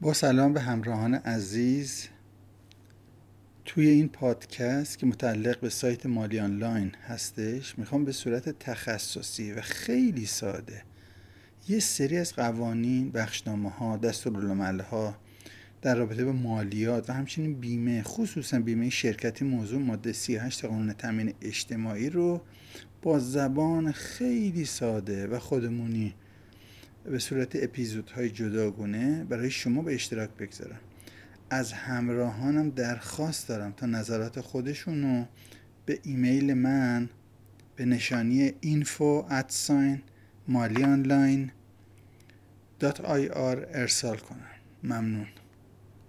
با سلام به همراهان عزیز توی این پادکست که متعلق به سایت مالی آنلاین هستش می‌خوام به صورت تخصصی و خیلی ساده یه سری از قوانین بخشنامه ها دستورالعمل ها در رابطه با مالیات و همچنین بیمه خصوصا بیمه شرکتی موضوع ماده 38 قانون تامین اجتماعی رو با زبان خیلی ساده و خودمونی به صورت اپیزودهای جداگونه برای شما به اشتراک بگذارم. از همراهانم درخواست دارم تا نظرات خودشون رو به ایمیل من به نشانی info مالی آنلاین ارسال کنم. ممنون.